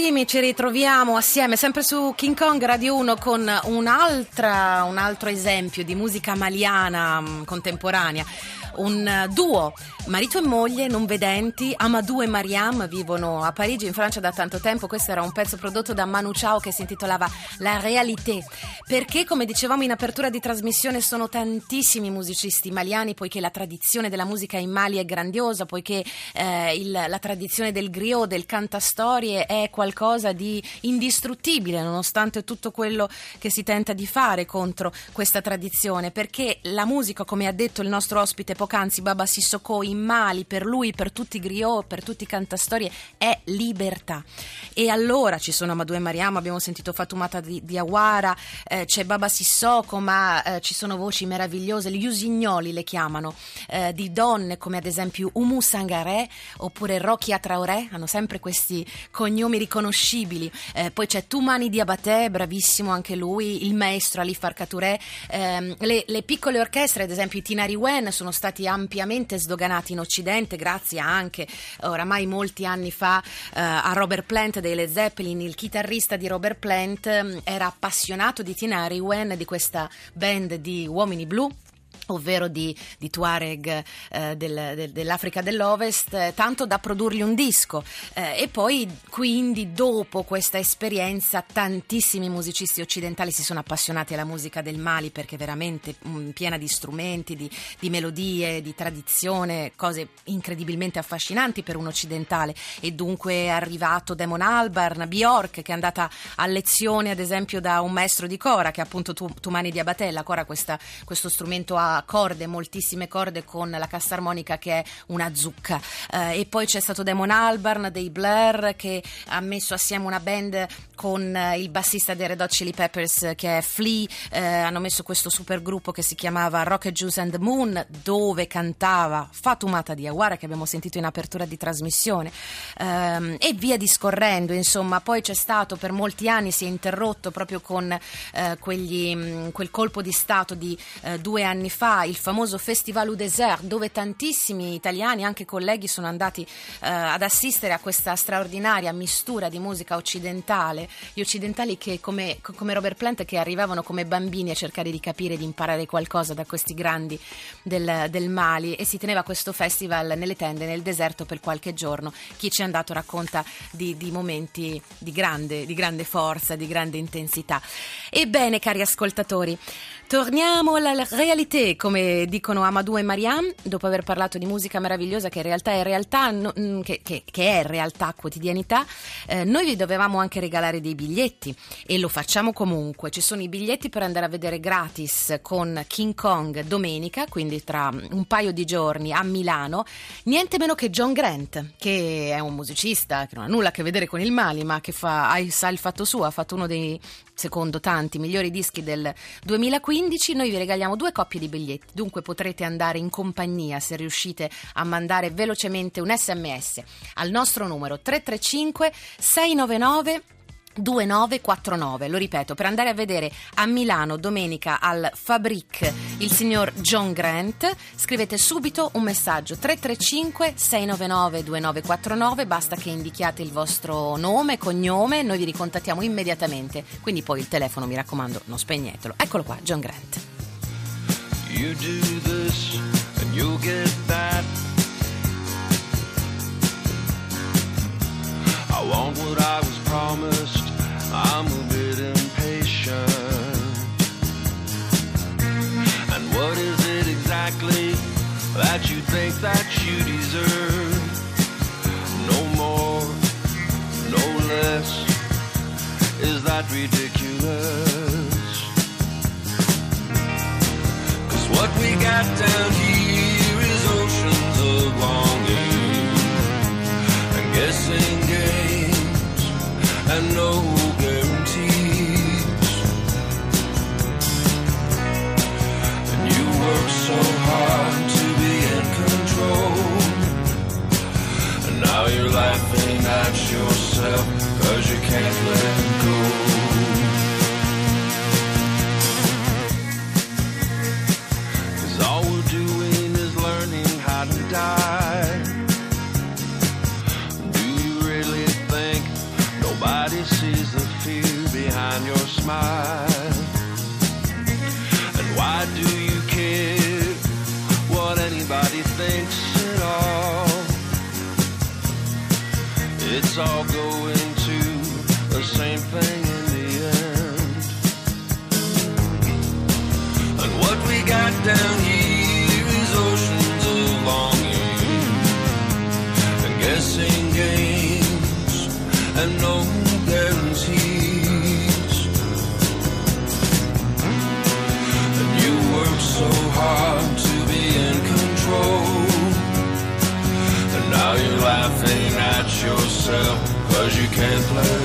primi ci ritroviamo assieme sempre su King Kong Radio 1 con un'altra, un altro esempio di musica maliana mm, contemporanea un duo, marito e moglie non vedenti, Amadou e Mariam, vivono a Parigi in Francia da tanto tempo. Questo era un pezzo prodotto da Manu Chao che si intitolava La Réalité. Perché, come dicevamo in apertura di trasmissione, sono tantissimi musicisti maliani, poiché la tradizione della musica in Mali è grandiosa, poiché eh, il, la tradizione del griot, del cantastorie è qualcosa di indistruttibile, nonostante tutto quello che si tenta di fare contro questa tradizione. Perché la musica, come ha detto il nostro ospite poco poc'anzi Baba Sissoko in Mali, per lui, per tutti i griot, per tutti i cantastorie, è libertà. E allora ci sono Amadou e Mariam, abbiamo sentito Fatumata di, di Awara, eh, c'è Baba Sissoko, ma eh, ci sono voci meravigliose, gli usignoli le chiamano, eh, di donne come ad esempio Umu Sangaré oppure Rokia Traoré, hanno sempre questi cognomi riconoscibili. Eh, poi c'è Tumani Diabaté, bravissimo anche lui, il maestro Ali Farkaturé, ehm, le, le piccole orchestre, ad esempio i Tinari Wen, sono stati stati ampiamente sdoganati in Occidente grazie anche oramai molti anni fa eh, a Robert Plant dei Led Zeppelin. Il chitarrista di Robert Plant eh, era appassionato di Tina Ariwen, di questa band di uomini blu ovvero di, di Tuareg eh, del, del, dell'Africa dell'Ovest, eh, tanto da produrgli un disco. Eh, e poi, quindi, dopo questa esperienza, tantissimi musicisti occidentali si sono appassionati alla musica del Mali perché è veramente mh, piena di strumenti, di, di, melodie, di tradizione, cose incredibilmente affascinanti per un occidentale. E dunque è arrivato Damon Albarn, Bjork, che è andata a lezione, ad esempio, da un maestro di Cora, che è appunto Tumani Diabatella. Cora, questa, questo strumento ha corde, moltissime corde con la cassarmonica che è una zucca. Eh, e poi c'è stato Damon Albarn dei Blair che ha messo assieme una band con eh, il bassista dei Red Hot Chili Peppers che è Flea, eh, hanno messo questo super gruppo che si chiamava Rocket Juice and the Moon dove cantava Fatumata Diawara che abbiamo sentito in apertura di trasmissione. Ehm, e via discorrendo insomma. Poi c'è stato per molti anni si è interrotto proprio con eh, quegli, mh, quel colpo di stato di eh, due anni fa il famoso Festival au Désert dove tantissimi italiani anche colleghi sono andati eh, ad assistere a questa straordinaria mistura di musica occidentale gli occidentali che come, come Robert Plant che arrivavano come bambini a cercare di capire di imparare qualcosa da questi grandi del, del Mali e si teneva questo festival nelle tende nel deserto per qualche giorno. Chi ci è andato racconta di, di momenti di grande, di grande forza di grande intensità. Ebbene cari ascoltatori Torniamo alla realtà, come dicono Amadou e Mariam, dopo aver parlato di musica meravigliosa che in realtà è realtà, mm, che, che, che è realtà quotidianità, eh, noi vi dovevamo anche regalare dei biglietti e lo facciamo comunque. Ci sono i biglietti per andare a vedere gratis con King Kong domenica, quindi tra un paio di giorni a Milano, niente meno che John Grant, che è un musicista che non ha nulla a che vedere con il Mali, ma che fa, sa il fatto suo, ha fatto uno dei secondo tanti migliori dischi del 2015, noi vi regaliamo due coppie di biglietti, dunque potrete andare in compagnia se riuscite a mandare velocemente un sms al nostro numero 335 699 2949, lo ripeto, per andare a vedere a Milano domenica al Fabric il signor John Grant, scrivete subito un messaggio 335 699 2949, basta che indichiate il vostro nome, cognome, noi vi ricontattiamo immediatamente, quindi poi il telefono mi raccomando non spegnetelo. Eccolo qua, John Grant. You do this and you'll get that. I want what I promised. I'm a bit impatient. And what is it exactly that you think that you deserve? No more, no less. Is that ridiculous? Cause what we got down yourself. it's all gold. can't play.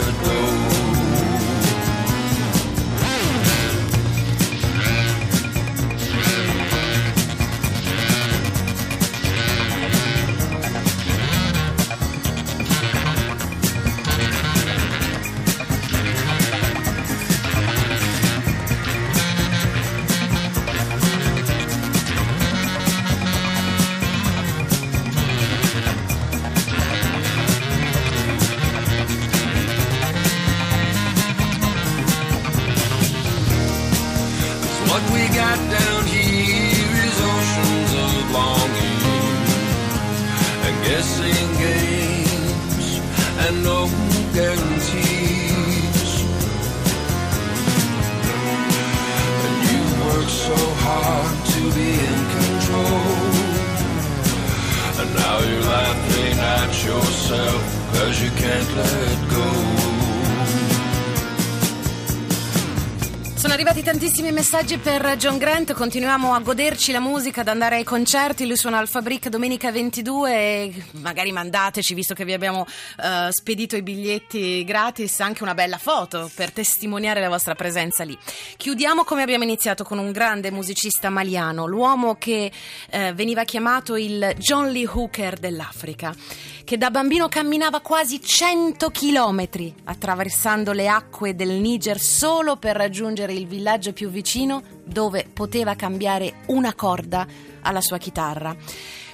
Tantissimi messaggi per John Grant, continuiamo a goderci la musica, ad andare ai concerti, lui suona al Fabric domenica 22 e magari mandateci, visto che vi abbiamo uh, spedito i biglietti gratis, anche una bella foto per testimoniare la vostra presenza lì. Chiudiamo come abbiamo iniziato con un grande musicista maliano, l'uomo che uh, veniva chiamato il John Lee Hooker dell'Africa che da bambino camminava quasi 100 chilometri attraversando le acque del Niger solo per raggiungere il villaggio più vicino dove poteva cambiare una corda alla sua chitarra.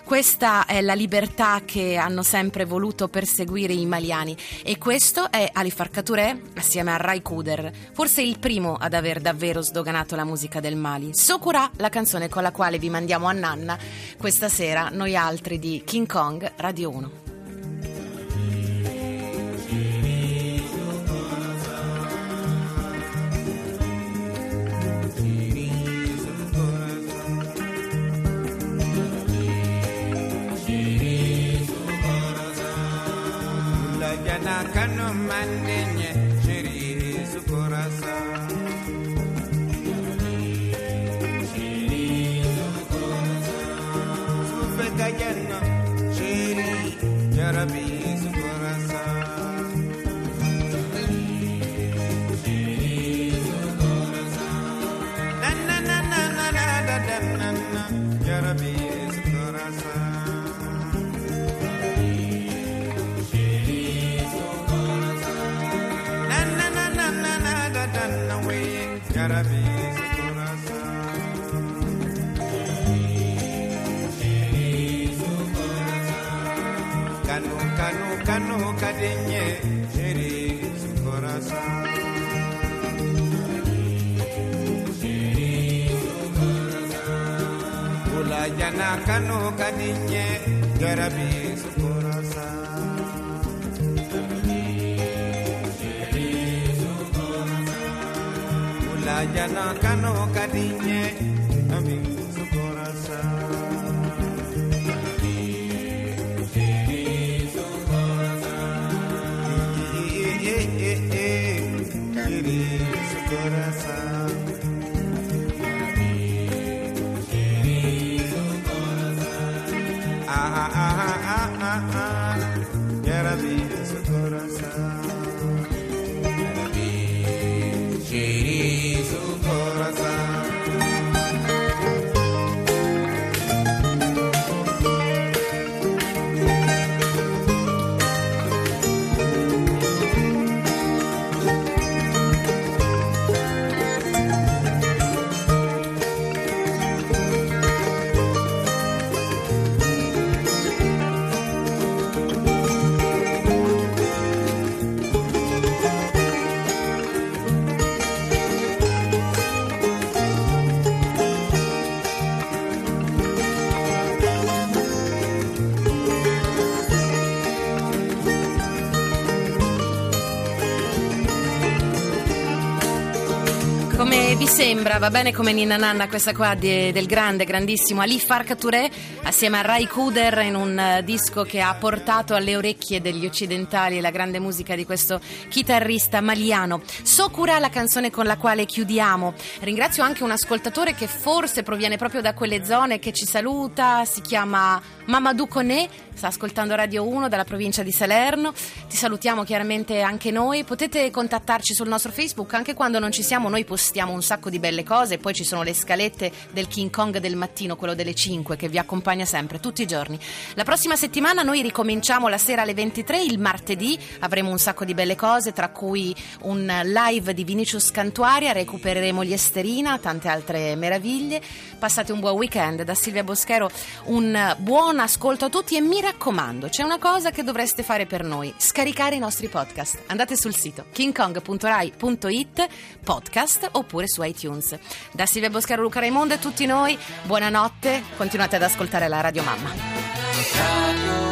Questa è la libertà che hanno sempre voluto perseguire i maliani e questo è Ali Farka Touré assieme a Rai Kuder, forse il primo ad aver davvero sdoganato la musica del Mali. Sokura, la canzone con la quale vi mandiamo a Nanna questa sera, noi altri di King Kong Radio 1. Kanu kanu kanu kadinye Jana kanu kadinye jarabi sukurasa jana kanu kadinye vi sembra? Va bene come Nina Nanna questa qua di- del grande, grandissimo Ali Farka Touré assieme a Rai Kuder in un eh, disco che ha portato alle orecchie degli occidentali la grande musica di questo chitarrista maliano. Sokura, la canzone con la quale chiudiamo. Ringrazio anche un ascoltatore che forse proviene proprio da quelle zone che ci saluta, si chiama Mamadou Kone, sta ascoltando Radio 1 dalla provincia di Salerno. Ti salutiamo chiaramente anche noi. Potete contattarci sul nostro Facebook anche quando non ci siamo, noi postiamo un sacco di belle cose, poi ci sono le scalette del King Kong del mattino, quello delle 5 che vi accompagna sempre tutti i giorni. La prossima settimana noi ricominciamo la sera alle 23, il martedì avremo un sacco di belle cose, tra cui un live di Vinicius Cantuaria, recupereremo gli Esterina, tante altre meraviglie. Passate un buon weekend da Silvia Boschero, un buon ascolto a tutti e mi raccomando, c'è una cosa che dovreste fare per noi, scaricare i nostri podcast. Andate sul sito kingkong.rai.it podcast oppure su iTunes. Da Silvia Boschero, Luca Raimondo e tutti noi, buonanotte, continuate ad ascoltare la Radio Mamma.